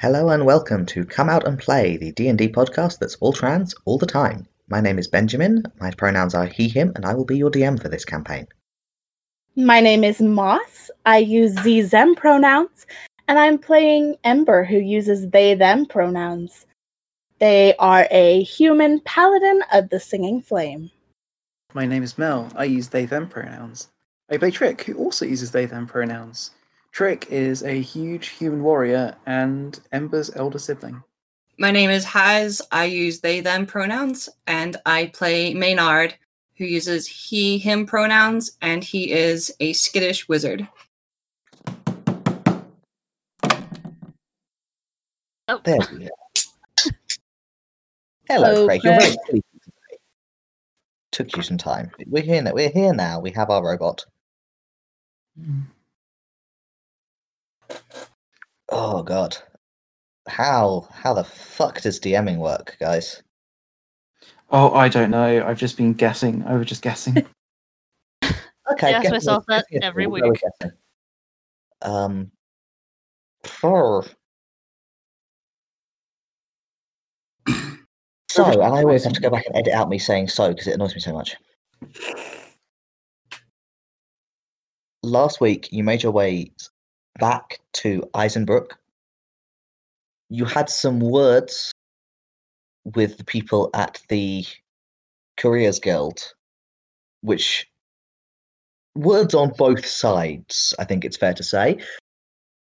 Hello and welcome to Come Out and Play, the D&D podcast that's all trans all the time. My name is Benjamin, my pronouns are he, him, and I will be your DM for this campaign. My name is Moss. I use Z them pronouns, and I'm playing Ember, who uses they them pronouns. They are a human paladin of the Singing Flame. My name is Mel. I use they them pronouns. I play Trick, who also uses they them pronouns. Trick is a huge human warrior and Ember's elder sibling. My name is Haz. I use they them pronouns, and I play Maynard, who uses he him pronouns, and he is a skittish wizard. Oh. There we go. Hello, oh, Craig. You're very Okay. sleepy today. Took you some time. We're here now. We're here now. We have our robot. Hmm. Oh god. How how the fuck does DMing work, guys? Oh, I don't know. I've just been guessing. I was just guessing. Okay, ask guess myself that every week. guessing. Um. purr. So, and I always have to go back and edit out me saying so because it annoys me so much. Last week, you made your way back to Eisenbrook. You had some words with the people at the Couriers Guild, which words on both sides, I think it's fair to say,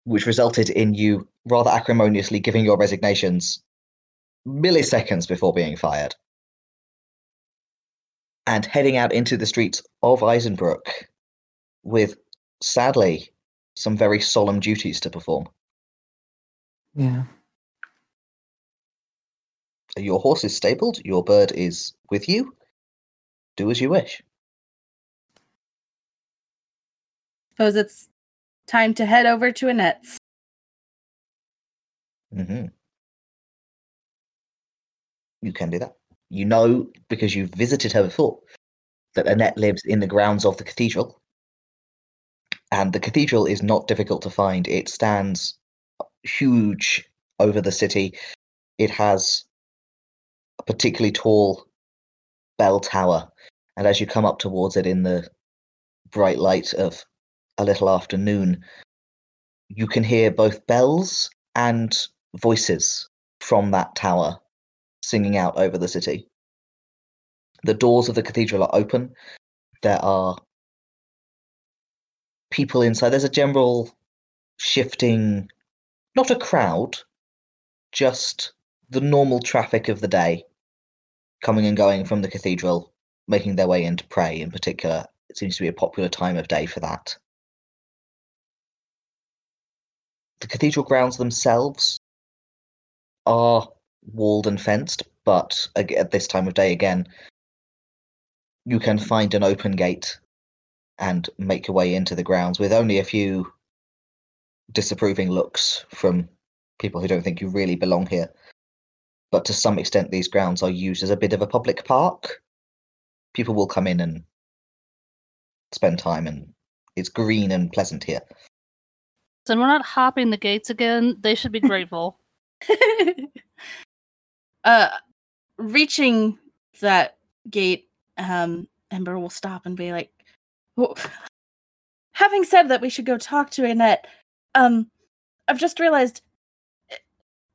which resulted in you rather acrimoniously giving your resignations milliseconds before being fired and heading out into the streets of Eisenbrook with, sadly, some very solemn duties to perform. yeah. Your horse is stabled, your bird is with you. Do as you wish. Suppose it's time to head over to Annette's. hmm You can do that. You know, because you've visited her before, that Annette lives in the grounds of the cathedral. And the cathedral is not difficult to find. It stands huge over the city. It has a particularly tall bell tower. And as you come up towards it in the bright light of a little afternoon, you can hear both bells and voices from that tower singing out over the city. The doors of the cathedral are open. There are people inside. There's a general shifting, not a crowd, just the normal traffic of the day coming and going from the cathedral, making their way in to pray in particular. It seems to be a popular time of day for that. The cathedral grounds themselves are walled and fenced, but at this time of day again, you can find an open gate and make your way into the grounds with only a few disapproving looks from people who don't think you really belong here. But to some extent, these grounds are used as a bit of a public park. People will come in and spend time, and it's green and pleasant here. So we're not hopping the gates again. They should be grateful. uh, reaching that gate, um, Ember will stop and be like, "Well, having said that, we should go talk to Annette. Um, I've just realized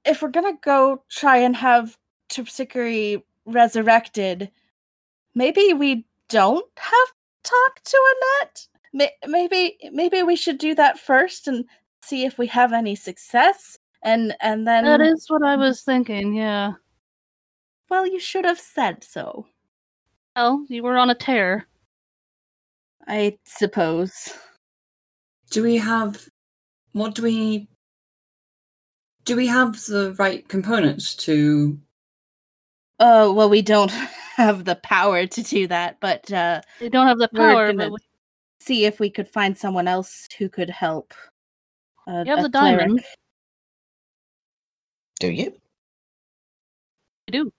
if we're gonna go try and have Terpsichore resurrected, maybe we don't have to talk to Annette. Maybe, maybe we should do that first and see if we have any success, and and then that is what I was thinking. Yeah. well, you should have said so. Well, you were on a tear. I suppose. Do we have what do we do we have the right components to Uh, well, we don't have the power to do that, but uh, They don't have the power, gonna- but we see if we could find someone else who could help. Uh, we have the cleric. diamond. Do you? We do.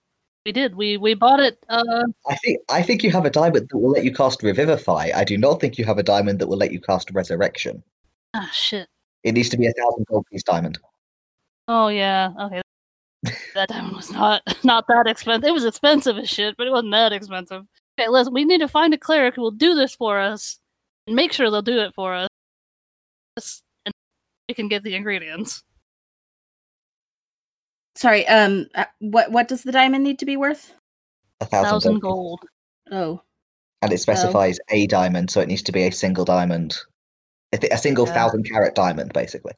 We did. We we bought it. Uh, I think I think you have a diamond that will let you cast Revivify. I do not think you have a diamond that will let you cast Resurrection. ah, shit. It needs to be a thousand gold piece diamond. Oh yeah, okay. that diamond was not not that expensive. It was expensive as shit, but it wasn't that expensive. Okay, listen, we need to find a cleric who will do this for us and make sure they'll do it for us. And we can get the ingredients. Sorry, um, uh, what what does the diamond need to be worth? A thousand, Thousand gold. gold. Oh, And it specifies a diamond, so it needs to be a single diamond. A a single Yeah. thousand carat diamond, basically.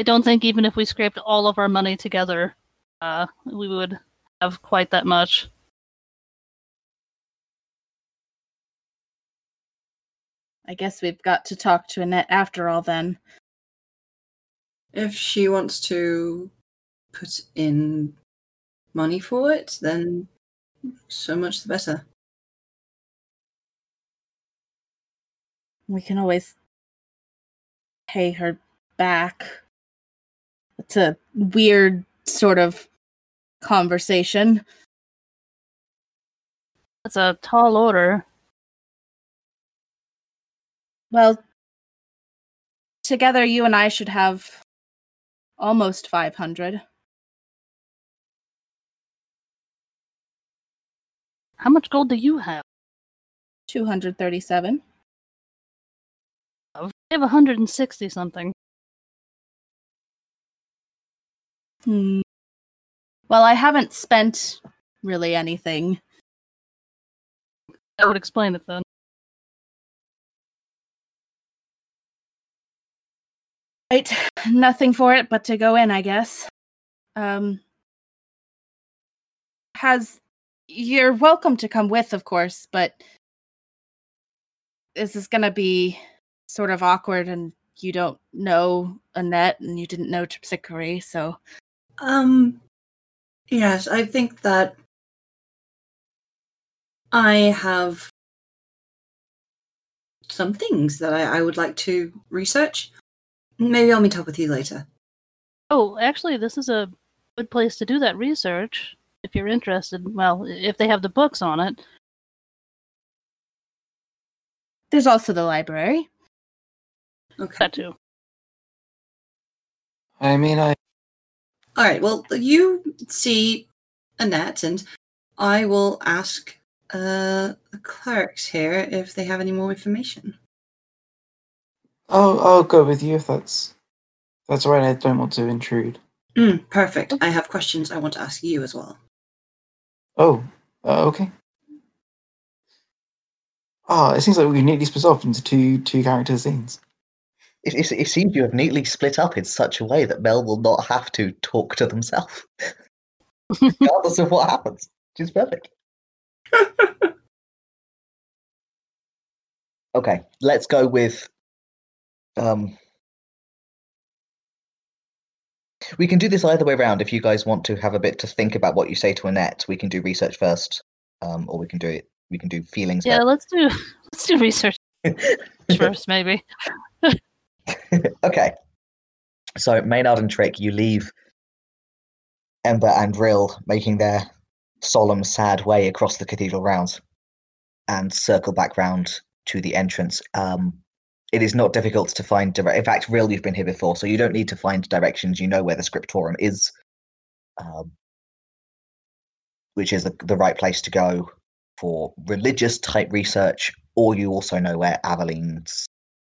I don't think even if we scraped all of our money together, uh, we would have quite that much. I guess we've got to talk to Annette after all. Then If she wants to put in money for it, then so much the better. we can always pay her back. It's a weird sort of conversation. That's a tall order. Well, together you and I should have almost 500. How much gold do you have? 237. I have 160 something. Hmm. Well, I haven't spent really anything. That would explain it then. Right, nothing for it but to go in, I guess. Um, has you're welcome to come with, of course, but this is gonna be sort of awkward, and you don't know Annette, and you didn't know Terpsichore, so Um, yes, I think that I have some things that I, I would like to research. Maybe I'll meet up with you later. Oh, actually, this is a good place to do that research if you're interested. Well, if they have the books on it. there's also the library. Okay. That too. I mean, I All right. Well, you see Annette, and I will ask uh, the clerics here if they have any more information. I'll I'll go with you if that's that's all right. I don't want to intrude. Mm, perfect. I have questions I want to ask you as well. Oh, uh, okay. Ah, it seems like we can neatly split off into two two character scenes. It, it, it seems you have neatly split up in such a way that Mel will not have to talk to themselves, regardless of what happens, which is perfect. Okay, let's go with. Um, we can do this either way around. If you guys want to have a bit to think about what you say to Annette, we can do research first, um, or we can do it. We can do feelings. Yeah, let's do let's do research first. maybe. okay. So Maynard and Trick, you leave Ember and Rill making their solemn, sad way across the cathedral grounds and circle back round to the entrance. Um, it is not difficult to find direct. In fact, Rill, you've been here before, so you don't need to find directions. You know where the scriptorium is, um, which is the, the right place to go for religious type research, or you also know where Aveline's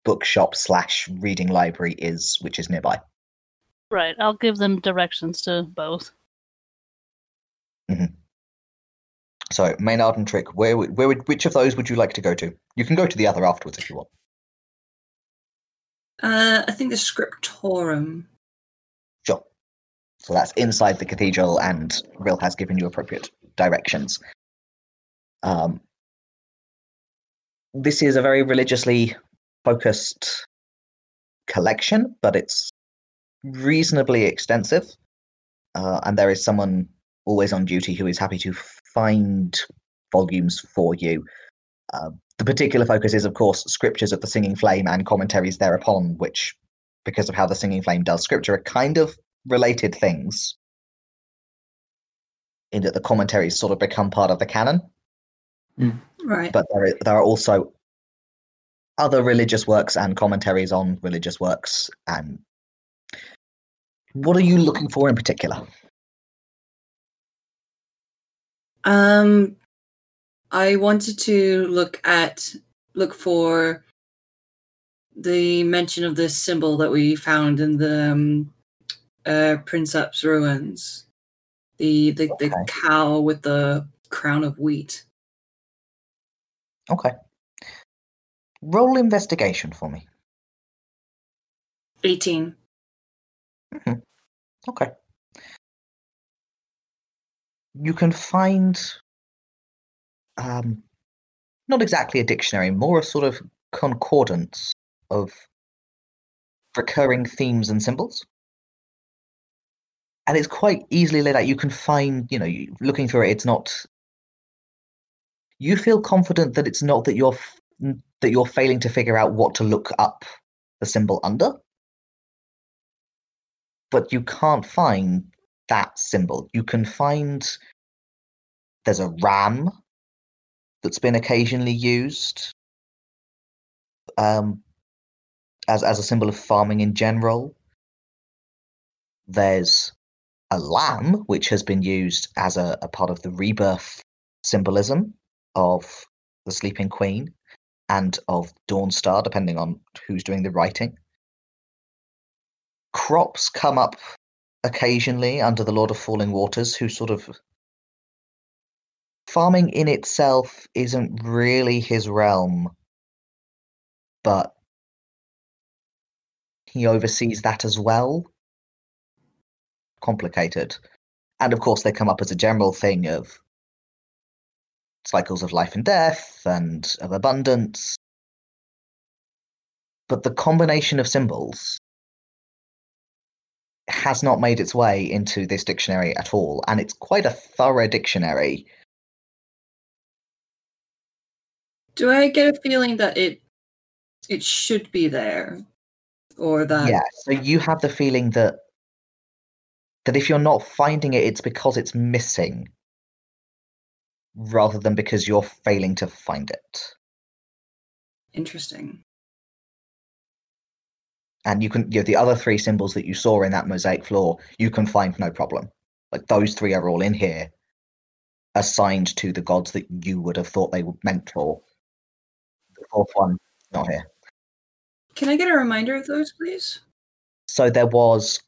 bookshop slash reading library is, which is nearby. Right, I'll give them directions to both. So Maynard and Trick, where where would which of those would you like to go to? You can go to the other afterwards if you want. Uh, I think the scriptorium. Sure. So that's inside the cathedral, and Rill has given you appropriate directions. Um, this is a very religiously focused collection, but it's reasonably extensive. Uh, and there is someone always on duty who is happy to find volumes for you. Uh, the particular focus is, of course, scriptures of the Singing Flame and commentaries thereupon, which, because of how the Singing Flame does scripture, are kind of related things. In that the commentaries sort of become part of the canon, Right. but there, are- there are also other religious works and commentaries on religious works and What are you looking for in particular? Um, I wanted to look at look for the mention of this symbol that we found in the um, uh, Princeps ruins. The the, the cow with the crown of wheat. Okay. Roll investigation for me. 18. Okay. You can find um not exactly a dictionary, more a sort of concordance of recurring themes and symbols. And it's quite easily laid out. You can find, you know, looking through it, it's not. You feel confident that it's not that you're that you're failing to figure out what to look up the symbol under, but you can't find that symbol. You can find there's a ram that's been occasionally used um, as as a symbol of farming in general. There's a lamb which has been used as a, a part of the rebirth symbolism of the sleeping queen and of Dawnstar, depending on who's doing the writing. Crops come up occasionally under the Lord of Falling Waters, who sort of farming in itself isn't really his realm, but he oversees that as well. Complicated. And of course, they come up as a general thing of cycles of life and death and of abundance. But the combination of symbols has not made its way into this dictionary at all, and it's quite a thorough dictionary. Do I get a feeling that it it should be there? Or that yeah, so you have the feeling that that if you're not finding it, it's because it's missing, rather than because you're failing to find it. interesting. And you can, you know, the other three symbols that you saw in that mosaic floor, you can find no problem. Like those three are all in here, assigned to the gods that you would have thought they were meant for. The fourth one, not here. Can I get a reminder of those, please? So there was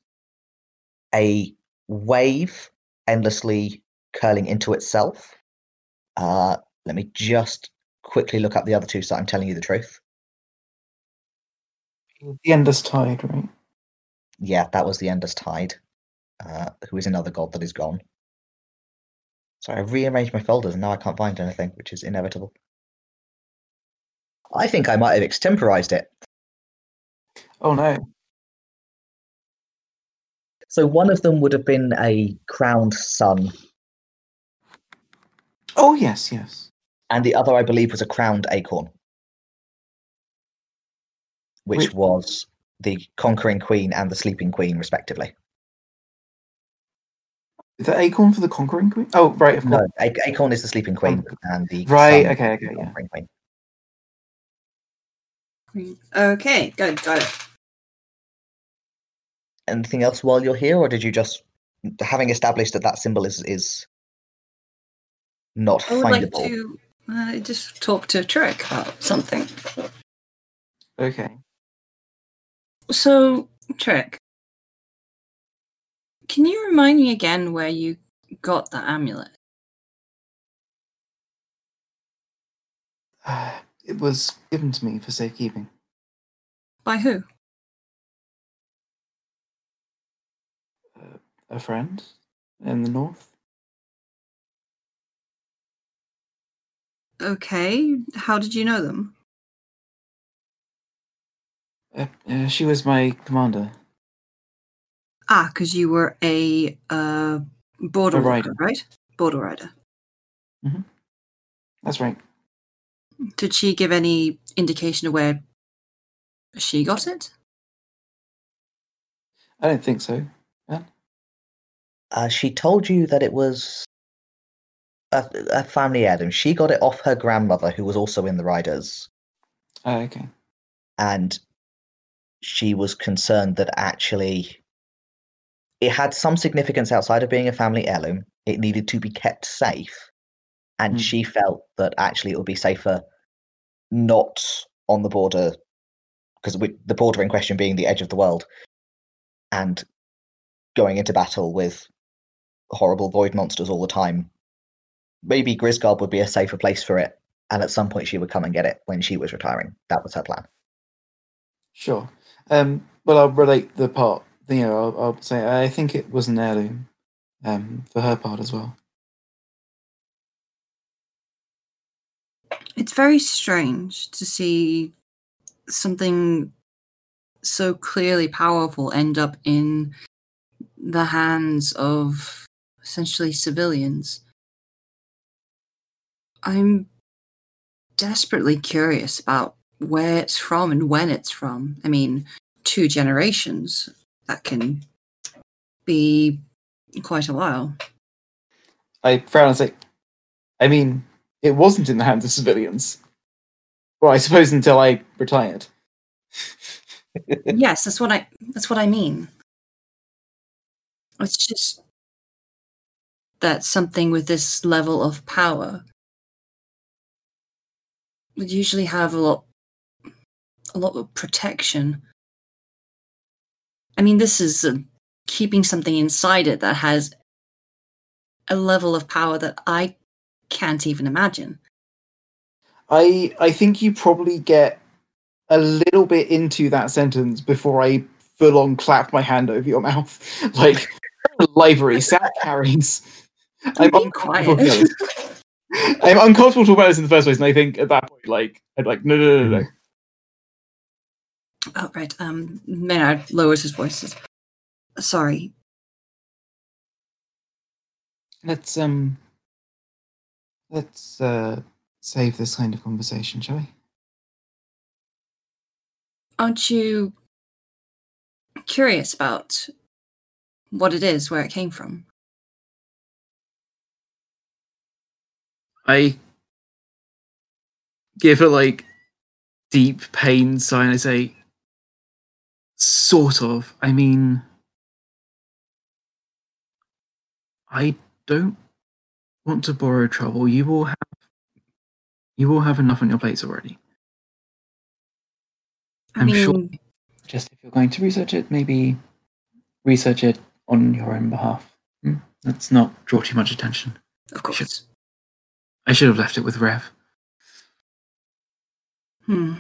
a wave endlessly curling into itself. Uh, let me just quickly look up the other two so I'm telling you the truth. The Endless Tide, right? Yeah, that was the Endless Tide, uh, who is another god that is gone. Sorry, I've rearranged my folders and now I can't find anything, which is inevitable. I think I might have extemporized it. Oh no. So one of them would have been a crowned sun, Oh yes, yes. and the other, I believe, was a crowned acorn, which Wait. was the conquering queen and the sleeping queen, respectively. The acorn for the conquering queen? Oh right, of course. No, A- acorn is the sleeping queen, and the Right, okay, okay, yeah. conquering queen. Okay, good, got it. Anything else while you're here, or did you just, having established that that symbol is is not I would like findable? to uh, just talk to Trick about something. Okay. So, Trick, can you remind me again where you got the amulet? It was given to me for safekeeping. By who? Uh, a friend in the north. Okay, how did you know them? Uh, uh, she was my commander. Ah, because you were a uh, border A rider, rider. right? Border rider. That's right. Did she give any indication of where she got it? I don't think so. Uh, she told you that it was a, a family heirloom. She got it off her grandmother, who was also in the Riders, Oh, okay. and she was concerned that actually it had some significance outside of being a family heirloom. It needed to be kept safe, and Mm. she felt that actually it would be safer not on the border, because the border in question being the edge of the world, and going into battle with horrible void monsters all the time. Maybe Grisgard would be a safer place for it, and at some point she would come and get it when she was retiring. That was her plan. Sure. Um, well, I'll relate the part. You know, I'll, I'll say I think it was an heirloom um, for her part as well. It's very strange to see something so clearly powerful end up in the hands of essentially civilians. I'm desperately curious about where it's from and when it's from. I mean, two generations, that can be quite a while. I frown and say, I mean, it wasn't in the hands of civilians. Well, I suppose until I retired. yes, that's what I that's what I mean. It's just that something with this level of power would usually have a lot a lot of protection. I mean, this is uh, keeping something inside it that has a level of power that I can't even imagine. I I think you probably get a little bit into that sentence before I full on clap my hand over your mouth. like library, sat carries. I'm uncomfortable quiet. talking about this. I'm uncomfortable talking about this in the first place, and I think at that point, like, I'd like, no, no, no, no, no. Oh, right. Um, Maynard lowers his voice. Sorry. Let's um, let's uh, save this kind of conversation, shall we? Aren't you curious about what it is, where it came from? I give a like deep pain sign. I say, sort of. I mean, I don't want to borrow trouble. You will have, you will have enough on your plates already. I I'm mean, sure- Just if you're going to research it, maybe research it on your own behalf. Hmm? Let's not draw too much attention. of course. I should have left it with Rev. Hmm.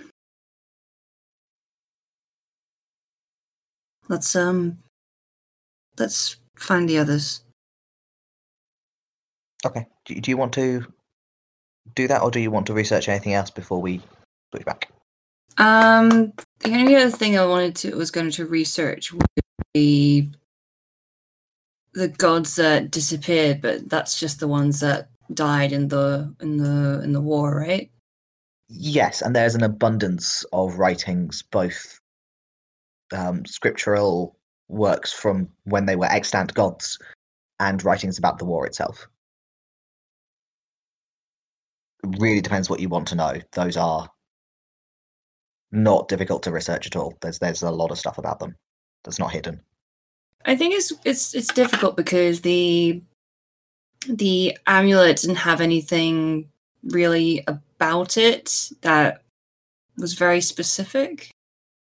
Let's um. Let's find the others. Okay. Do, do you want to do that, or do you want to research anything else before we switch back? Um, the only other thing I wanted to was going to research would be the gods that disappeared, but that's just the ones that died in the in the in the war, right? Yes, and there's an abundance of writings, both um, scriptural works from when they were extant gods and writings about the war itself. Really depends what you want to know. Those are not difficult to research at all. There's there's a lot of stuff about them that's not hidden. I think it's it's it's difficult because the the amulet didn't have anything really about it that was very specific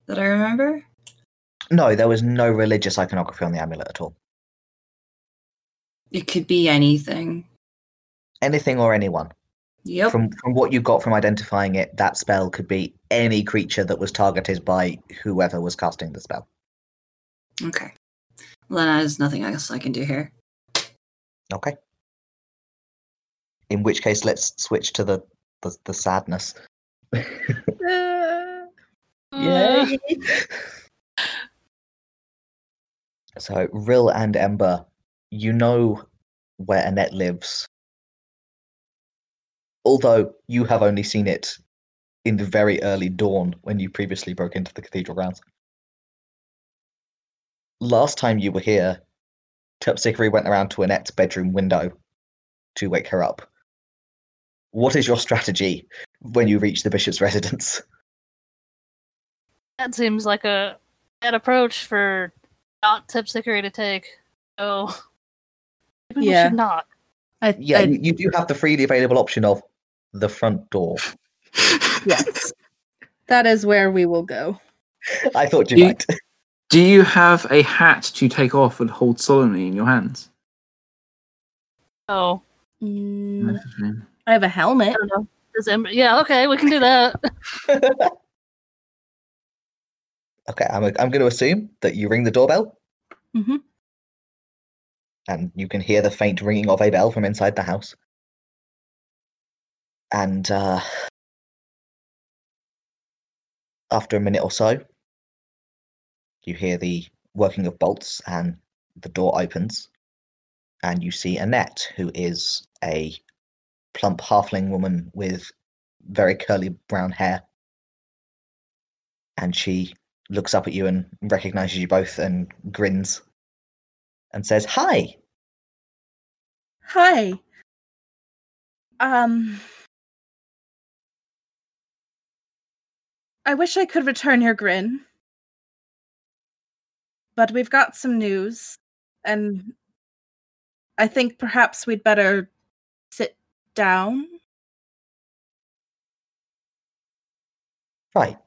that I remember. No, there was no religious iconography on the amulet at all. It could be anything. Anything or anyone. Yep. From from what you got from identifying it, that spell could be any creature that was targeted by whoever was casting the spell. okay. Well, then there's nothing else I can do here. Okay. In which case, let's switch to the the, the sadness. Uh, so, Rill and Ember, you know where Annette lives. Although you have only seen it in the very early dawn when you previously broke into the cathedral grounds. Last time you were here, Terpsichore went around to Annette's bedroom window to wake her up. What is your strategy when you reach the bishop's residence? that seems like a bad approach for not Terpsichore to take. Oh. Maybe Yeah. we should not. I, Yeah, I- you, you do have the freely available option of the front door. yes. That is where we will go. I thought you You- might. Do you have a hat to take off and hold solemnly in your hands? Oh. Mm, That's a shame. I have a helmet. don't know. Does Ember- yeah, okay, we can do that. okay, I'm, I'm going to assume that you ring the doorbell hmm and you can hear the faint ringing of a bell from inside the house. And uh, after a minute or so, you hear the working of bolts and the door opens. And you see Annette, who is a plump halfling woman with very curly brown hair. And she looks up at you and recognizes you both and grins and says, Hi. Hi. Um. I wish I could return your grin. But we've got some news, and I think perhaps we'd better sit down. Right.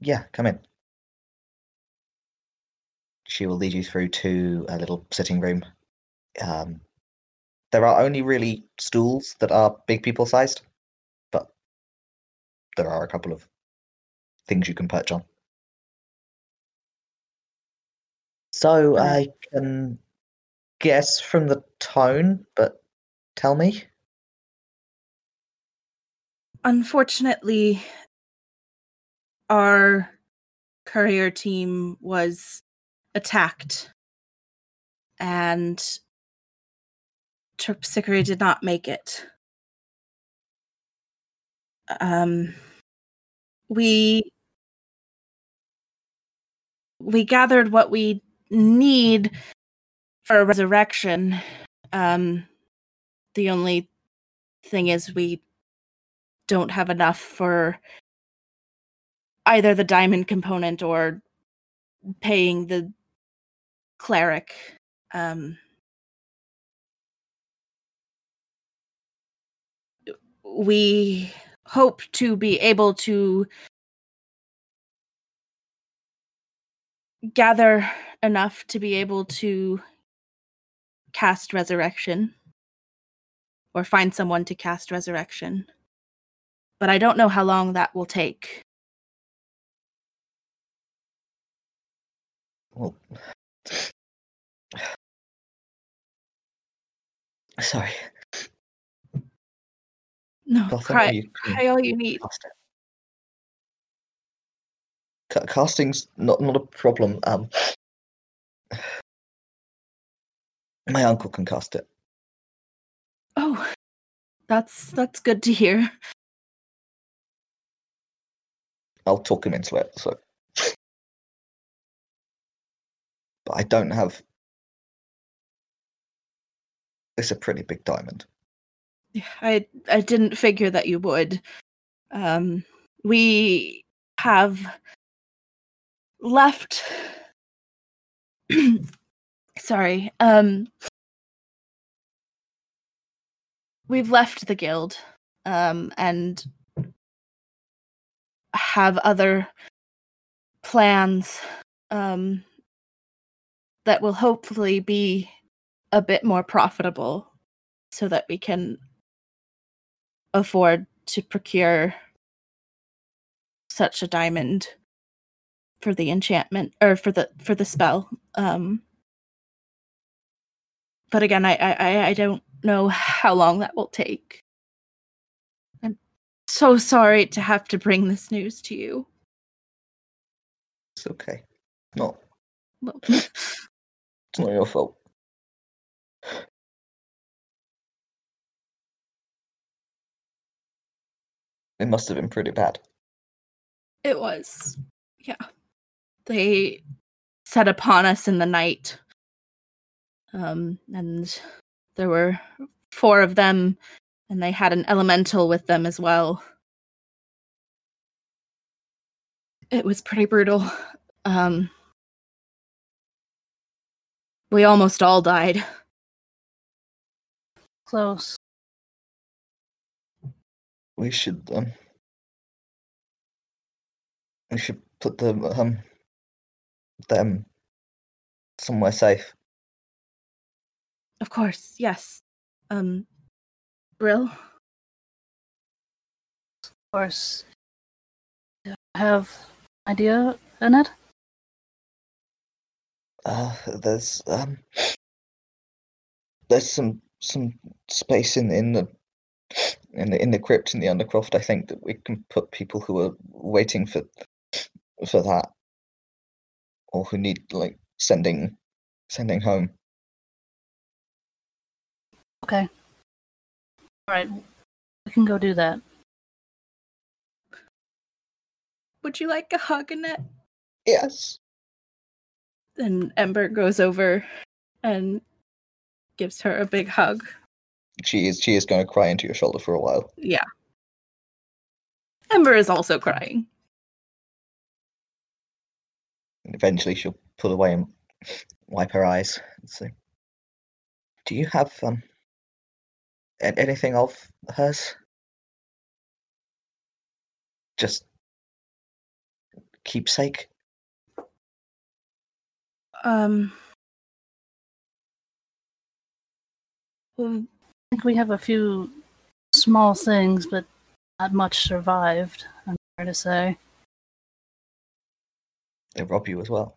Yeah, come in. She will lead you through to a little sitting room. Um, there are only really stools that are big people sized, there are a couple of things you can perch on. So I can guess from the tone, but tell me. Unfortunately, our courier team was attacked, and Terpsichore did not make it. Um, we we gathered what we need for a resurrection. Um, the only thing is we don't have enough for either the diamond component or paying the cleric. Um, we hope to be able to gather enough to be able to cast resurrection or find someone to cast resurrection but I don't know how long that will take. Well, sorry. No, cry, cry all you need. it. Casting's not not a problem. Um, my uncle can cast it. Oh, that's that's good to hear. I'll talk him into it. So, but I don't have. It's a pretty big diamond. I I didn't figure that you would. Um, we have left. Sorry. Um, we've left the guild, um, and have other plans, um, that will hopefully be a bit more profitable, so that we can afford to procure such a diamond for the enchantment or for the for the spell um but again i i I- don't know how long that will take i'm so sorry to have to bring this news to you It's okay. no Well, It's not your fault. It must have been pretty bad. it was yeah they set upon us in the night um and there were four of them and they had an elemental with them as well it was pretty brutal um We almost all died. Close. We should um we should put them um them somewhere safe. Of course, yes. Um, Rill? Of course. Do you have idea, Annette? Uh there's um there's some some space in in the in the in the crypt in the undercroft I think that we can put people who are waiting for for that or who need like sending sending home. Okay. Alright. We can go do that. Would you like a hug, Annette? Yes. And Ember goes over and gives her a big hug. She is she is going to cry into your shoulder for a while. Yeah. Ember is also crying. And eventually she'll pull away and wipe her eyes and say, Do you have um anything of hers? Just keepsake? Um. well, think we have a few small things, but not much survived, I'm fair to say. They rob you as well.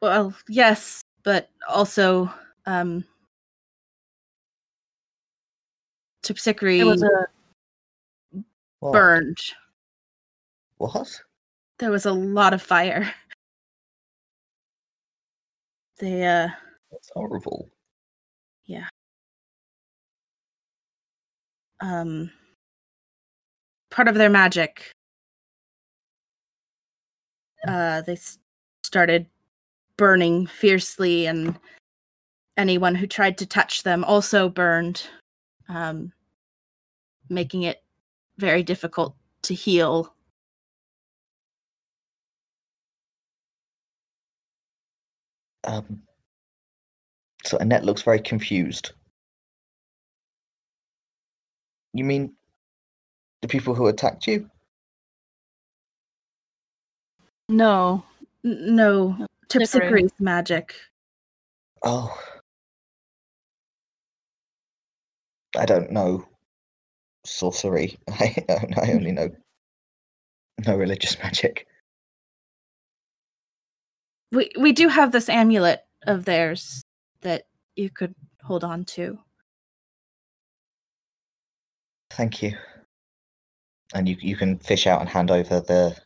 Well, yes, but also, um, It was Terpsichore a What? burned. What? There was a lot of fire. They, uh, That's horrible. Um, part of their magic. Uh, they s- started burning fiercely, and anyone who tried to touch them also burned, um, making it very difficult to heal. Um, so Annette looks very confused. You mean the people who attacked you? no. No, Terpsichore. Terpsichore's magic. Oh. I don't know sorcery. I, I only know no religious magic. We we do have this amulet of theirs that you could hold on to. Thank you. And you you can fish out and hand over the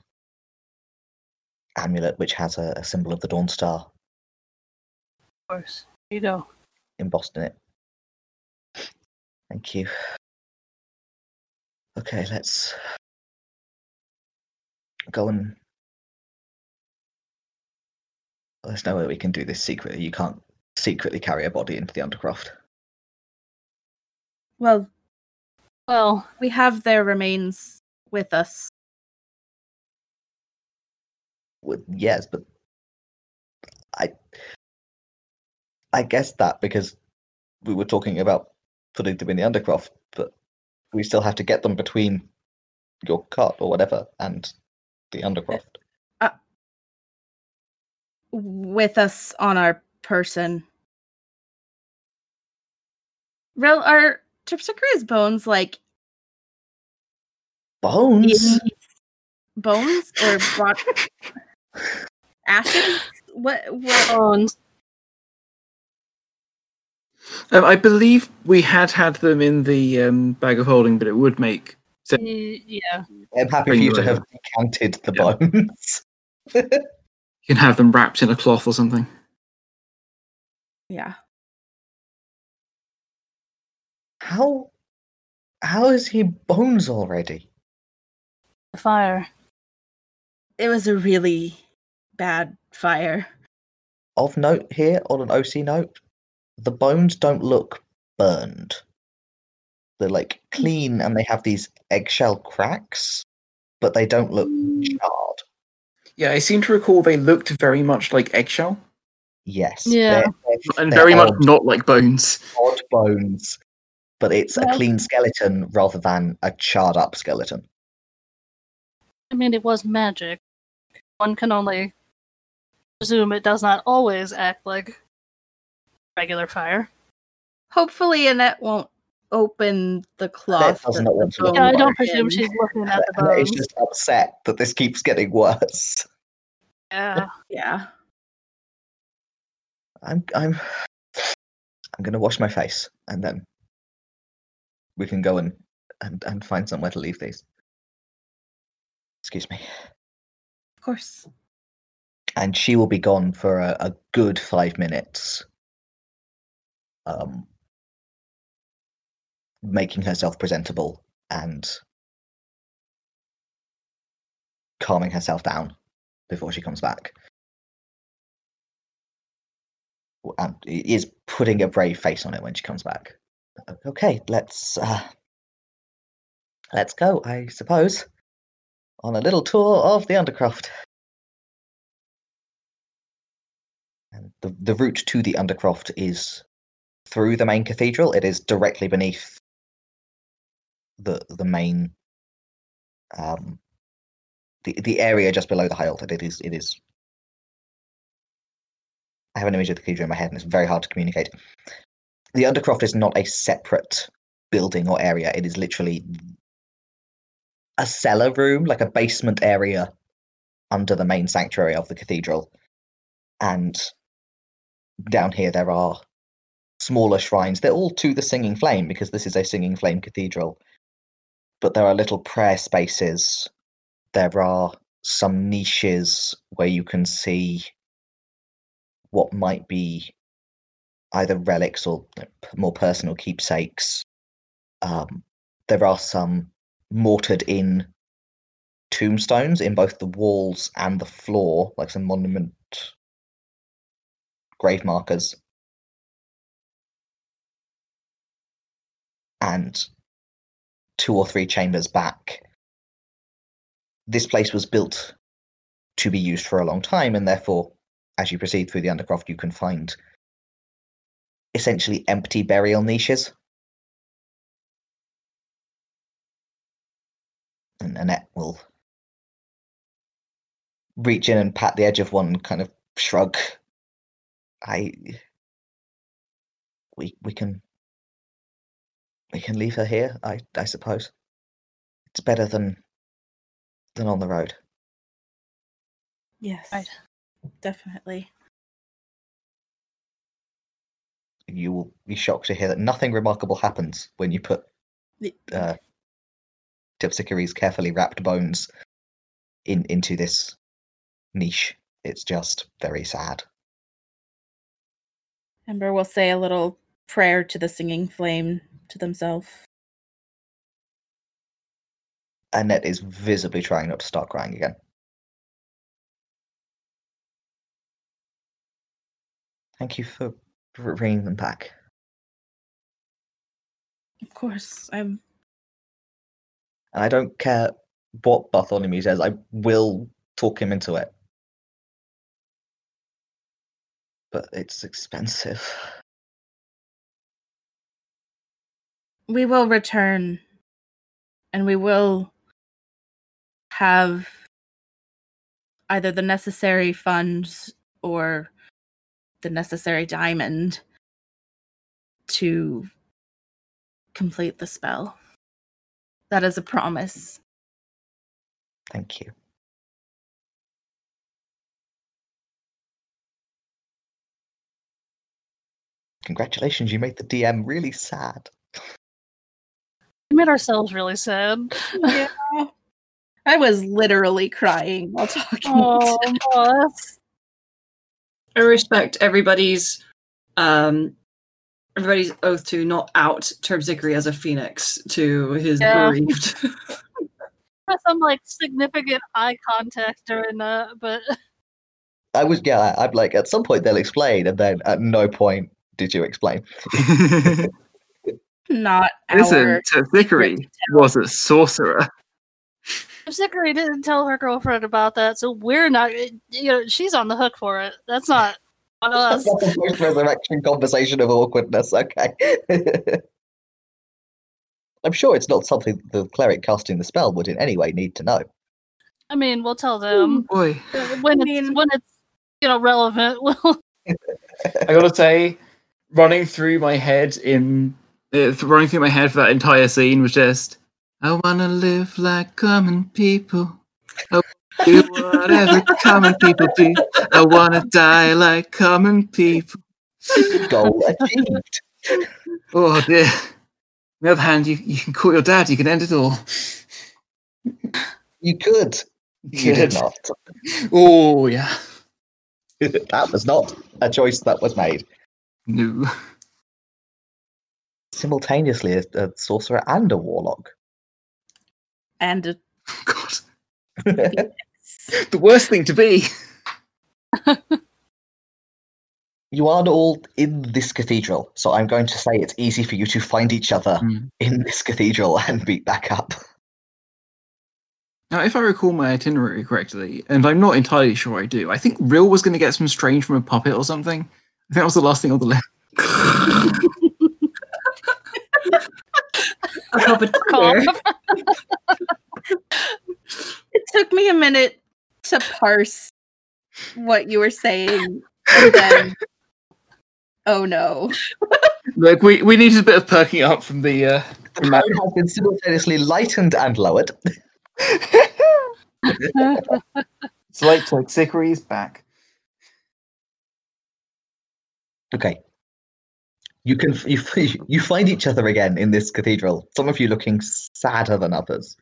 amulet, which has a, a symbol of the Dawn Star Of course. Here you go. embossed in it. Thank you. Okay, let's go and there's no way we can do this secretly. You can't secretly carry a body into the Undercroft. Well, Well, we have their remains with us. Well, yes, but I I guess that because we were talking about putting them in the Undercroft, but we still have to get them between your cart or whatever and the Undercroft. Uh, with us on our person. Real are Terpsichore's bones like Bones? bones or brought ashes? What what bones. Um, I believe we had had them in the um, bag of holding, but it would make sense. Y- Yeah. I'm happy for you to have decanted the Yeah. bones. You can have them wrapped in a cloth or something. yeah. How how is he bones already? The fire. It was a really bad fire. Of note here on an OC note, the bones don't look burned. They're like clean and they have these eggshell cracks, but they don't look charred. Yeah, I seem to recall they looked very much like eggshell. Yes. Yeah. They're, they're- and they're very much not like bones. odd bones, but it's a clean skeleton rather than a charred up skeleton. I mean, it was magic. One can only presume it does not always act like regular fire. Hopefully, Annette won't open the cloth. does not the want to look Yeah, I don't presume she's looking at the And it's bones. just upset that this keeps getting worse. Yeah. Yeah. I'm I'm I'm gonna wash my face and then we can go and and, and find somewhere to leave these. Excuse me. Of course. And she will be gone for a, a good five minutes. Um making herself presentable and calming herself down before she comes back. And is putting a brave face on it when she comes back. Okay, let's uh, let's go, I suppose, on a little tour of the Undercroft. And the the route to the Undercroft is through the main cathedral. It is directly beneath the the main um the the area just below the high altar. It is it is I have an image of the cathedral in my head and it's very hard to communicate. The Undercroft is not a separate building or area. It is literally a cellar room, like a basement area under the main sanctuary of the cathedral. And down here there are smaller shrines. They're all to the Singing Flame because this is a Singing Flame cathedral. But there are little prayer spaces. There are some niches where you can see what might be either relics or more personal keepsakes. Um, there are some mortared in tombstones in both the walls and the floor, like some monument grave markers. And two or three chambers back, this place was built to be used for a long time, and therefore, as you proceed through the Undercroft, you can find essentially empty burial niches. And Annette will reach in and pat the edge of one, kind of shrug. I. We we can. We can leave her here. I I suppose. It's better than. Than on the road. Yes. Right. Definitely. You will be shocked to hear that nothing remarkable happens when you put uh, Terpsichore's carefully wrapped bones in into this niche. It's just very sad. Ember will say a little prayer to the singing flame to themselves. Annette is visibly trying not to start crying again. Thank you for bringing them back. Of course, I'm. And I don't care what Bartholomew says, I will talk him into it. But it's expensive. We will return, and we will have either the necessary funds or the necessary diamond to complete the spell. That is a promise. Thank you. Congratulations, you made the DM really sad. We made ourselves really sad. Yeah. I was literally crying while talking. Oh, Moss. I respect everybody's um everybody's oath to not out Terpsichore as a phoenix to his Yeah. bereaved. With some like significant eye contact during that, but I was, yeah, I- I'm like, at some point they'll explain, and then at no point did you explain. Not Listen, our. Terpsichore was a sorcerer. Zachary didn't tell her girlfriend about that, so we're not. You know, she's on the hook for it. That's not On us. That's not the post-resurrection conversation of awkwardness. Okay. I'm sure it's not something the cleric casting the spell would in any way need to know. I mean, we'll tell them Boy, when I it's mean- when it's you know relevant. We'll I gotta say, running through my head in uh, running through my head for that entire scene was just, I wanna live like common people. I wanna do whatever common people do. I wanna die like common people. Goal achieved. Oh dear. On the other hand, you, you can call your dad. You can end it all. You could. You did not. Oh yeah. that was not a choice that was made. No. Simultaneously, a, a sorcerer and a warlock. And a God. The worst thing to be. you aren't all in this cathedral, so I'm going to say it's easy for you to find each other Hmm. in this cathedral and meet back up. Now, if I recall my itinerary correctly, and I'm not entirely sure I do, I think Rill was going to get some strange from a puppet or something. I think that was the last thing on the list. A puppeteer. it took me a minute to parse what you were saying. And then Oh no. Like we, we needed a bit of perking up from the. Uh, The from has been simultaneously lightened and lowered. it's like like Sickery's back. Okay. You can you you find each other again in this cathedral. Some of you looking sadder than others.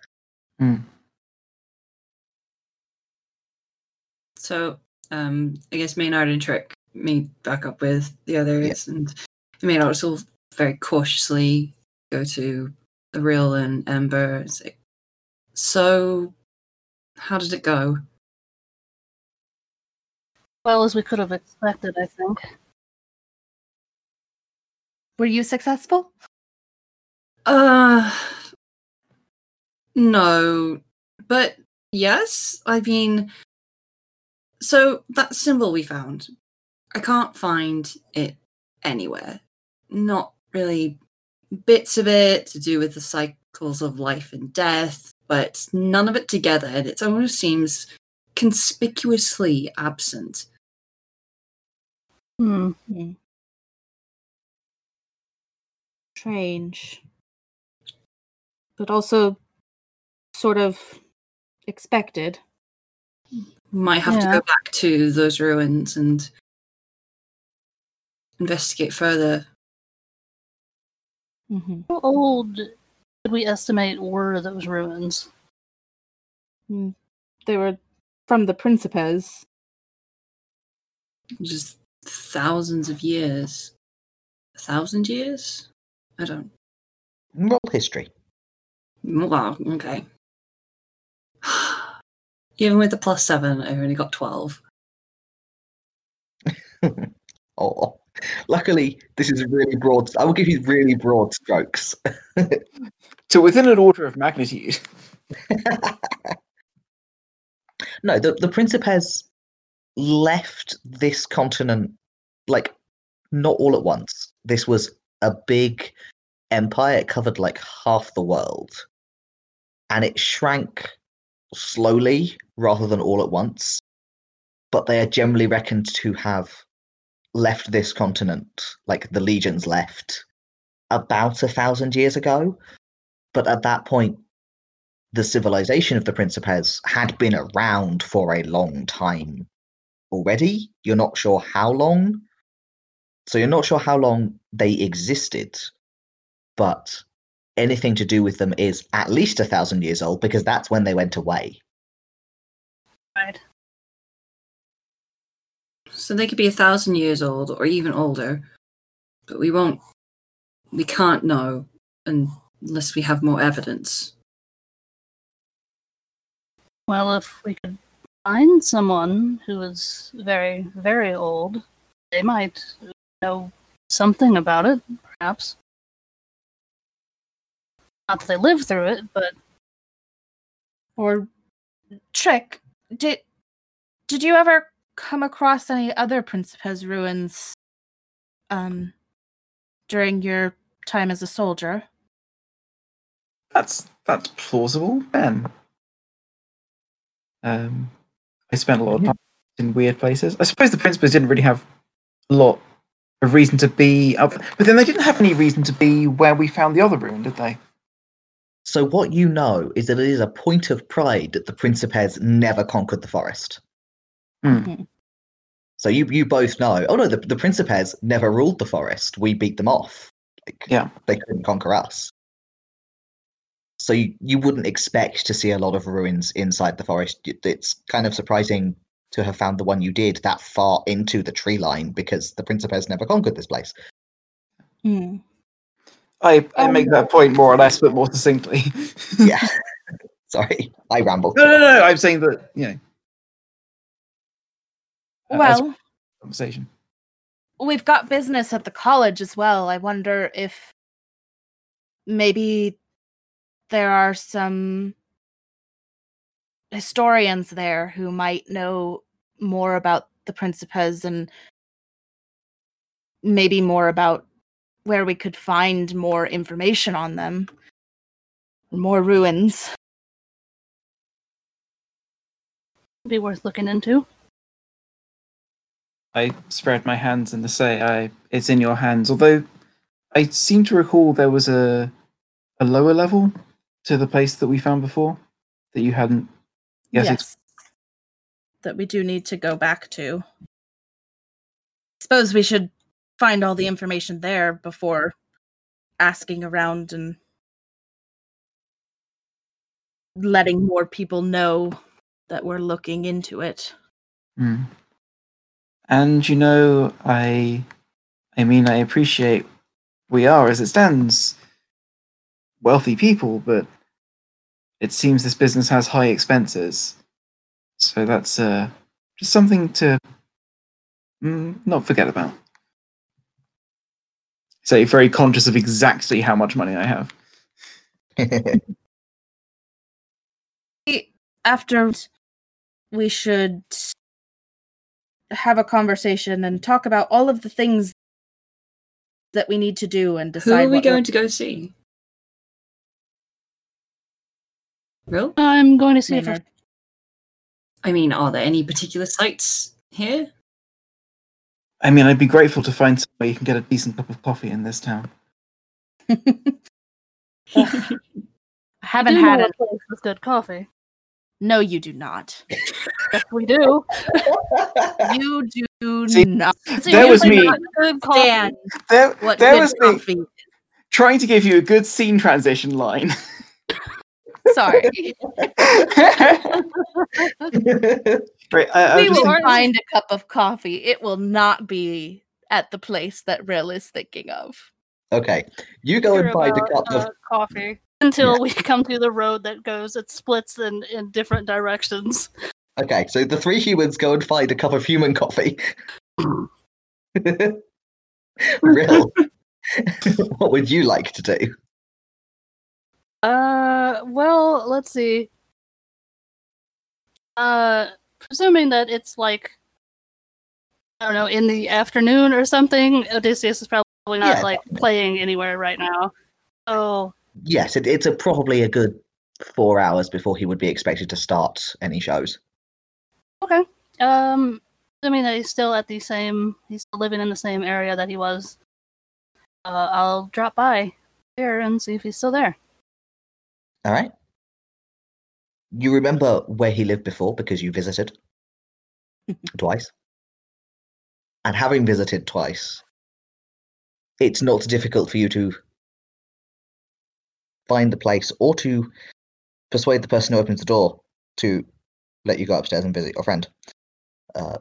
So, um, I guess Maynard and Trick meet back up with the others, and Maynard will very cautiously go to the Rill and Ember and say, "So, how did it go?" well as we could have expected, I think. Were you successful? Uh, no, but yes. I mean, so that symbol we found, I can't find it anywhere. Not really bits of it to do with the cycles of life and death, but none of it together, and it almost seems conspicuously absent. Hmm. Strange. But also sort of expected. Might have to go back to those ruins and investigate further. hmm How old did we estimate were those ruins? They were from the Principes. just thousands of years. A thousand years? I don't. Roll history. Wow, okay. Even with the plus seven, I only got 12. Oh, luckily this is really broad. I will give you really broad strokes. So within an order of magnitude. No, the the Principes left this continent like not all at once. This was a big empire. It covered like half the world, and it shrank slowly rather than all at once. But they are generally reckoned to have left this continent, like the legions left, about a thousand years ago. But at that point, the civilization of the Principes had been around for a long time already. You're not sure how long. So you're not sure how long they existed, but anything to do with them is at least a thousand years old because that's when they went away. Right. So they could be a thousand years old or even older, but we won't, we can't know unless we have more evidence. Well, if we could find someone who is very, very old, they might know something about it, perhaps. Not that they lived through it, but Or Trick, did did you ever come across any other Principes ruins um during your time as a soldier? That's that's plausible, Ben. Um, I spent a lot of time in weird places. I suppose the Principes didn't really have a lot of reason to be up, but then they didn't have any reason to be where we found the other ruin, did they? So what you know is that it is a point of pride that the Principes never conquered the forest. Hmm. So you you both know. Oh no, the the Principes never ruled the forest. We beat them off. Like, Yeah. they couldn't conquer us. So you, you wouldn't expect to see a lot of ruins inside the forest. It's kind of surprising to have found the one you did that far into the tree line because the Principes never conquered this place. Hmm. I, I Um, make that point more or less, but more succinctly. Yeah. Sorry, I ramble. no, no, no. I'm saying that you know. as a Well, conversation. we've got business at the college as well. I wonder if maybe there are some historians there who might know more about the Principes and maybe more about where we could find more information on them. More ruins. Be worth looking into. I spread my hands and to say, "I it's in your hands." Although I seem to recall there was a a lower level to the place that we found before that you hadn't. Yes, it's That we do need to go back to. Suppose we should find all the information there before asking around and letting more people know that we're looking into it. Hmm. And you know, I, I mean, I appreciate we are, as it stands, wealthy people, but it seems this business has high expenses. So that's uh, just something to mm, not forget about. So you're very conscious of exactly how much money I have. After we should have a conversation and talk about all of the things that we need to do and decide. Who decide are we what going to go see? Rill? I'm going to see if Maynard. I mean, are there any particular sites here? I mean, I'd be grateful to find somewhere you can get a decent cup of coffee in this town. I haven't do know had a it. place with good coffee. No, you do not. Yes, we do. You do See, not. See, There was me. Good coffee. Dan, There, what there good was me trying to give you a good scene transition line. Sorry. Right, I, I we will thinking- find a cup of coffee. It will not be at the place that Rill is thinking of. okay, you go and Hear find a about, cup of uh, coffee until we come to the road that goes. It splits in in different directions. Okay, so the three humans go and find a cup of human coffee. Rill. what would you like to do? Uh, well, let's see. Uh, presuming that it's like, I don't know, in the afternoon or something, Odysseus is probably not Yeah. like playing anywhere right now. Oh. Yes, it, it's a, probably a good four hours before he would be expected to start any shows. okay. Um, assuming that he's still at the same, he's still living in the same area that he was. Uh, I'll drop by here and see if he's still there. All right. You remember where he lived before because you visited twice. And having visited twice, it's not difficult for you to find the place or to persuade the person who opens the door to let you go upstairs and visit your friend. Uh,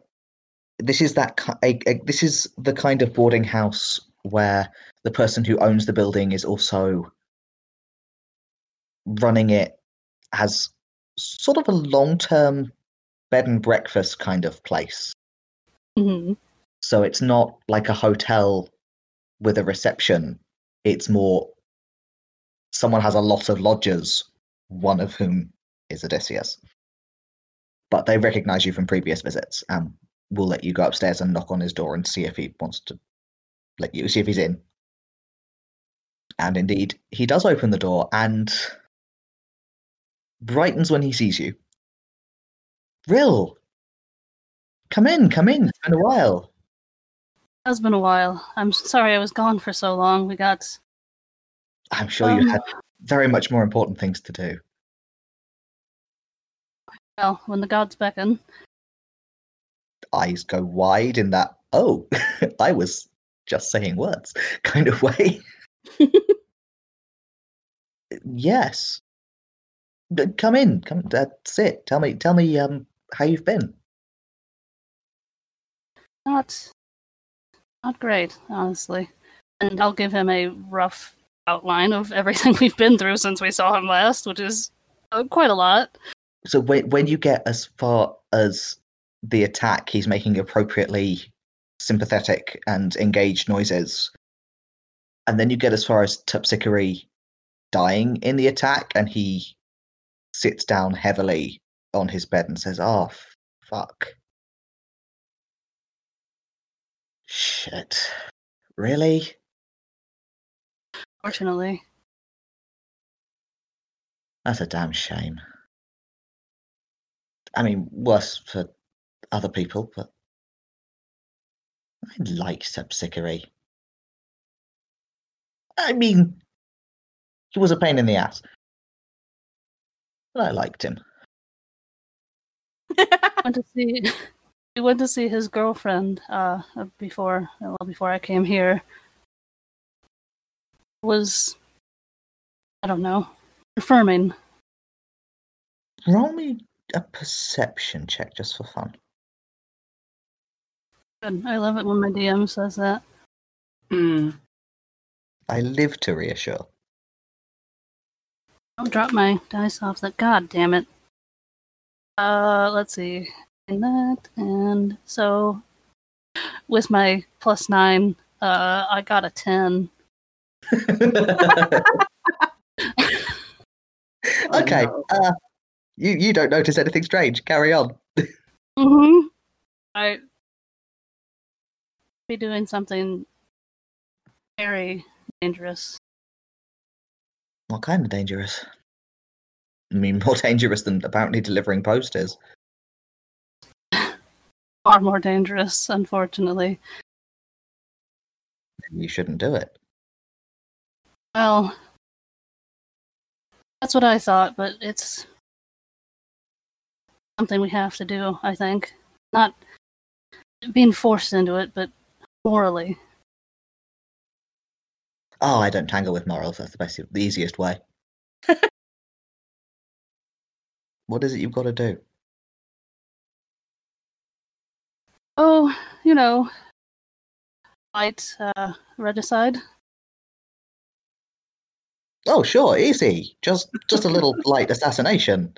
this is that a, a, this is the kind of boarding house where the person who owns the building is also running it as sort of a long-term bed and breakfast kind of place. hmm So it's not like a hotel with a reception. It's more someone has a lot of lodgers, one of whom is Odysseus. But they recognize you from previous visits and will let you go upstairs and knock on his door and see if he wants to let you see if he's in. And indeed, he does open the door and brightens when he sees you. Rill, come in, come in. It's been a while. Has been a while. I'm sorry I was gone for so long. We got I'm sure you Um, had very much more important things to do. well when the gods beckon. Eyes go wide in that, oh, I was just saying words kind of way. yes. Come in, come uh, sit. Tell me, tell me, um, how you've been. Not not great, honestly. And I'll give him a rough outline of everything we've been through since we saw him last, which is uh, quite a lot. So when when you get as far as the attack, he's making appropriately sympathetic and engaged noises, and then you get as far as Terpsichore dying in the attack, and he sits down heavily on his bed and says, "Oh, fuck, shit, really." Fortunately, That's a damn shame. I mean, worse for other people, but I like Terpsichore. I mean, he was a pain in the ass, but I liked him. went to see we went to see his girlfriend uh before well before I came here. Was I don't know affirming. Roll me a perception check just for fun. Good. I love it when my DM says that. Hmm. I live to reassure. I'll drop my dice off that. God damn it. Uh, let's see. And that, and so with my plus nine, uh, I got a ten. okay, uh, you you don't notice anything strange. Carry on. Mm-hmm. I be doing something very dangerous. What kind of dangerous? I mean, more dangerous than apparently delivering posters. Far more dangerous, unfortunately. You shouldn't do it. Well, that's what I thought, but it's something we have to do, I think. Not being forced into it, but morally. Oh, I don't tangle with morals. That's the best, the easiest way. what is it you've got to do? Oh, you know, fight uh, regicide. Oh, sure, easy. Just just a little light assassination.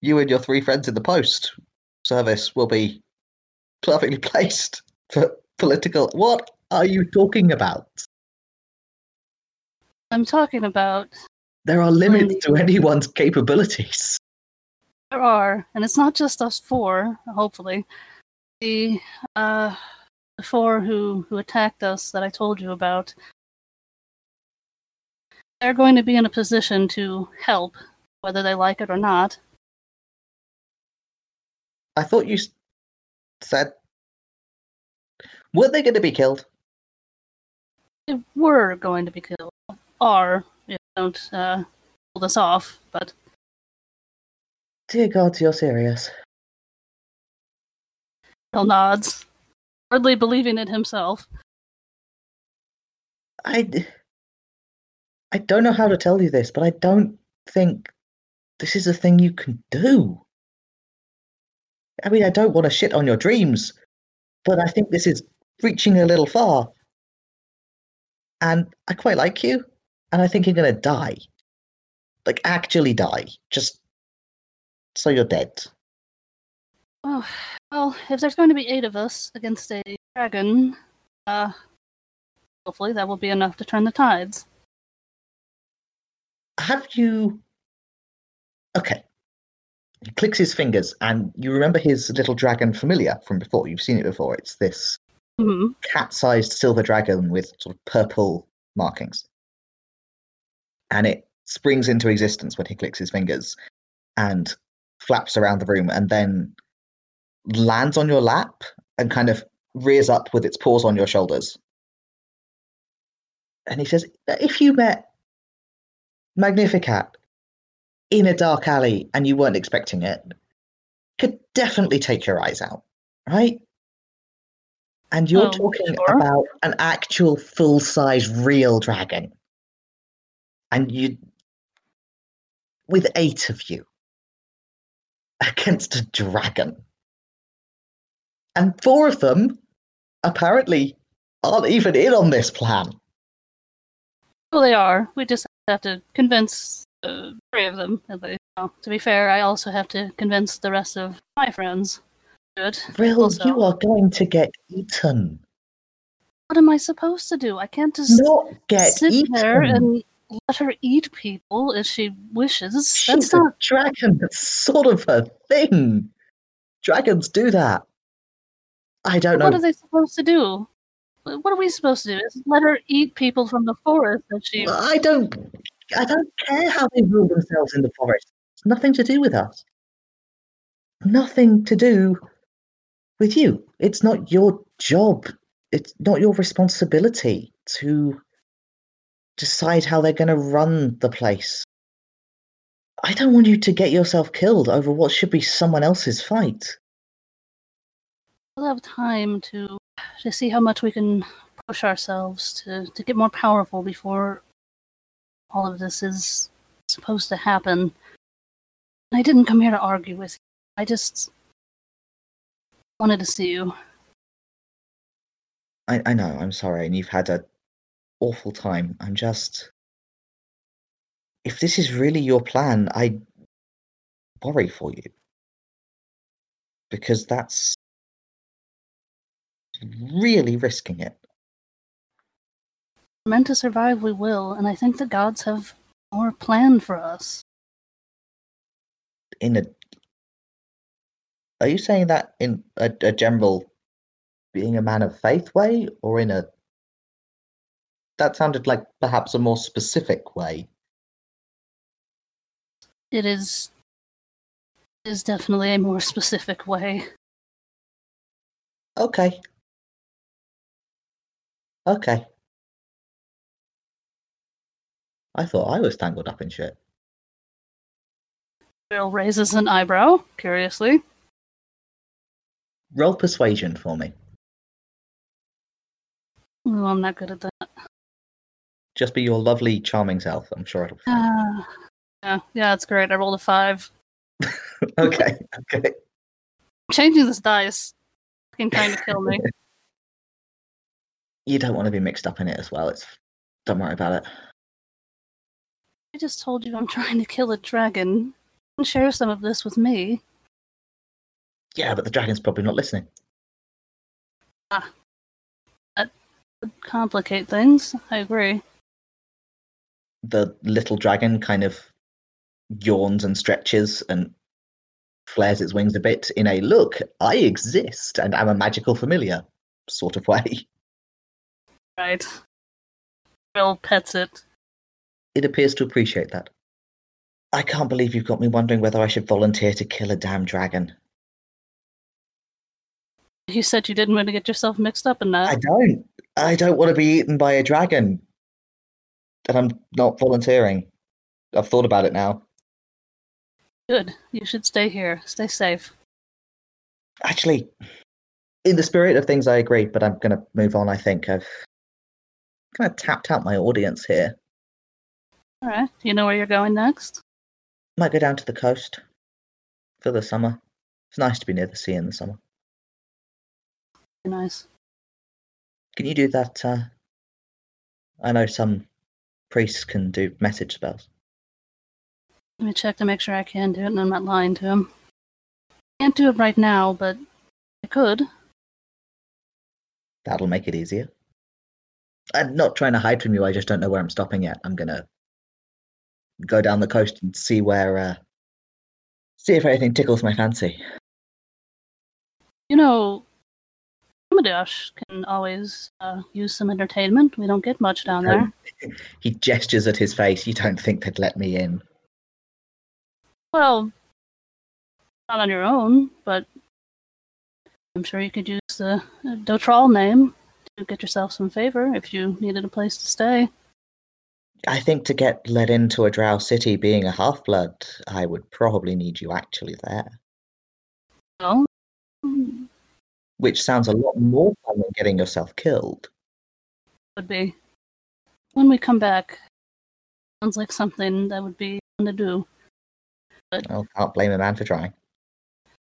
You and your three friends in the post service will be perfectly placed for political. What are you talking about? I'm talking about There are limits to anyone's capabilities. there are, and it's not just us four. Hopefully, the uh, the four who who attacked us that I told you about. They're going to be in a position to help, whether they like it or not. I thought you said. Weren't they going to be killed? They were going to be killed. Are if don't uh, pull this off, but Dear God, you're serious. Rill nods, hardly believing it himself. I. I don't know how to tell you this, but I don't think this is a thing you can do. I mean, I don't want to shit on your dreams, but I think this is reaching a little far. And I quite like you, and I think you're going to die. Like, actually die. Just so you're dead. Oh, well, if there's going to be eight of us against a dragon, uh, hopefully that will be enough to turn the tides. Have you. Okay. he clicks his fingers, and you remember his little dragon familiar from before. You've seen it before. It's this hmm cat-sized silver dragon with sort of purple markings, and it springs into existence when he clicks his fingers, and flaps around the room, and then lands on your lap and kind of rears up with its paws on your shoulders. And he says, "If you met Magnificat in a dark alley and you weren't expecting it, could definitely take your eyes out, right? And you're Oh, talking sure. about an actual full size real dragon. And you, with eight of you against a dragon. And four of them apparently aren't even in on this plan. Well, they are. We just have to convince uh, three of them. At least. Well, to be fair, I also have to convince the rest of my friends. Good. Rill, Also- you are going to get eaten. What am I supposed to do? I can't just Not get sit eaten. there and let her eat people if she wishes. She's That's a not. dragon. That's sort of a thing. Dragons do that. I don't know. What are they supposed to do? What are we supposed to do? Is let her eat people from the forest that she. I don't. I don't care how they rule themselves in the forest. It's nothing to do with us. Nothing to do with you. It's not your job. It's not your responsibility to decide how they're going to run the place. I don't want you to get yourself killed over what should be someone else's fight. We'll have time to to see how much we can push ourselves to to get more powerful before all of this is supposed to happen. I didn't come here to argue with you. I just wanted to see you. I, I know, I'm sorry, and you've had a awful time. I'm just if this is really your plan, I worry for you. Because that's really risking it. We're meant to survive, we will, and I think the gods have more planned for us. In a Are you saying that in a, a general being a man of faith way or in a that sounded like perhaps a more specific way. It is is definitely a more specific way. Okay. Okay. I thought I was tangled up in shit. Rill raises an eyebrow, curiously. Roll persuasion for me. Ooh, I'm not good at that. Just be your lovely, charming self. I'm sure it'll. Uh, yeah, yeah, it's great. I rolled a five. okay. Okay. changing this dice. Fucking trying to kill me. You don't want to be mixed up in it as well. It's. Don't worry about it. I just told you I'm trying to kill a dragon. Share some of this with me. Yeah, but the dragon's probably not listening. Ah, Would complicate things. I agree. The little dragon kind of yawns and stretches and flares its wings a bit in a look, I exist and I'm a magical familiar sort of way. Right. Rill pets it. It appears to appreciate that. I can't believe you've got me wondering whether I should volunteer to kill a damn dragon. You said you didn't want to get yourself mixed up in that. I don't. I don't want to be eaten by a dragon. And I'm not volunteering. I've thought about it now. Good. You should stay here. Stay safe. Actually, in the spirit of things, I agree, but I'm going to move on, I think. I've kind of tapped out my audience here. All right. Do you know where you're going next? Might go down to the coast for the summer. It's nice to be near the sea in the summer. Nice. Can you do that? Uh, I know some priests can do message spells. Let me check to make sure I can do it and I'm not lying to him. Can't do it right now, but I could. That'll make it easier. I'm not trying to hide from you. I just don't know where I'm stopping yet. I'm gonna go down the coast and see where uh, See if anything tickles my fancy. You know, Kamadosh can always uh, use some entertainment. We don't get much down there. He gestures at his face. You don't think they'd let me in? Well, not on your own, but I'm sure you could use the uh, Dotral name to get yourself some favor if you needed a place to stay. I think to get let into a Drow city being a half blood, I would probably need you actually there. Well, Which sounds a lot more fun than getting yourself killed. would be when we come back. Sounds like something that would be fun to do. Well, can't blame a man for trying.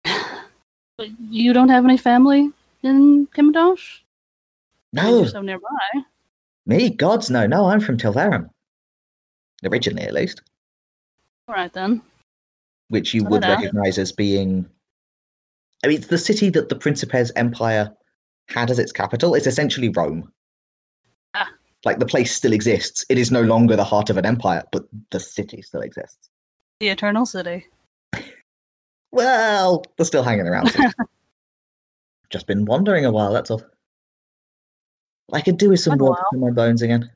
But you don't have any family in Kamadosh? No, You're so nearby. me, gods, no, no, I'm from Tilvarum. Originally, at least. All right then. Which you Not would recognize as being. I mean, it's the city that the Principes Empire had as its capital. It's essentially Rome. Ah. Like the place still exists. It is no longer the heart of an empire, but the city still exists. The Eternal City. Well, they're still hanging around. Just been wandering a while, that's all. I could do with some warmth in my bones again.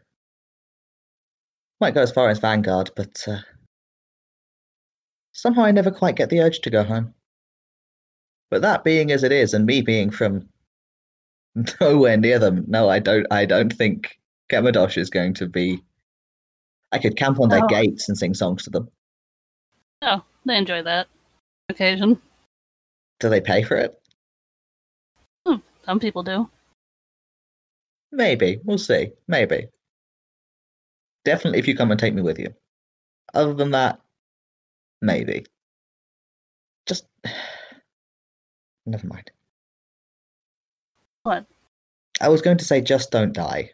Might go as far as Vanguard, but uh, somehow I never quite get the urge to go home. But that being as it is, and me being from nowhere near them, no, I don't. I don't think Kamadosh is going to be. I could camp on their Oh. gates and sing songs to them. Oh, they enjoy that occasion. Do they pay for it? Hmm, some people do. Maybe. We'll see. Maybe. Definitely if you come and take me with you. Other than that, maybe. Just. Never mind. What? I was going to say just don't die.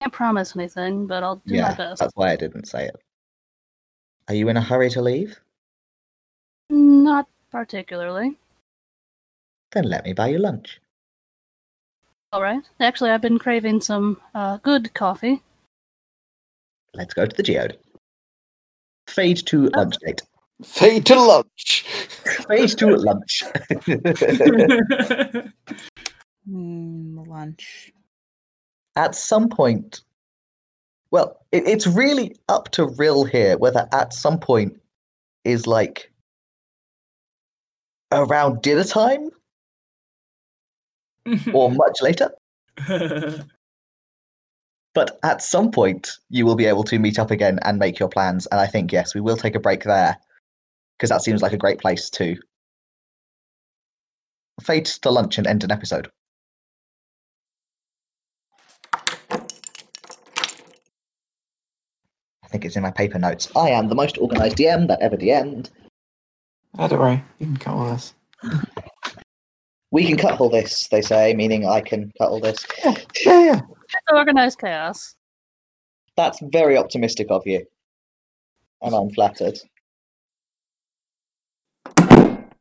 Can't promise anything, but I'll do my best. that's why I didn't say it. Are you in a hurry to leave? Not particularly. Then let me buy you lunch. All right. Actually, I've been craving some uh, good coffee. Let's go to the geode. Fade to Oh. lunch date. Fade to lunch. Fade to lunch. Mm, lunch. at some point, well, it, it's really up to Rill here whether at some point is like around dinner time or much later. But at some point, you will be able to meet up again and make your plans. And I think, yes, we will take a break there because that seems like a great place to fade to lunch and end an episode. I think it's in my paper notes. I am the most organized DM that ever DM'd. Oh, don't worry. You can cut all this. We can cut all this, they say, meaning I can cut all this. Yeah, yeah, yeah. Organized chaos. That's very optimistic of you. And I'm flattered.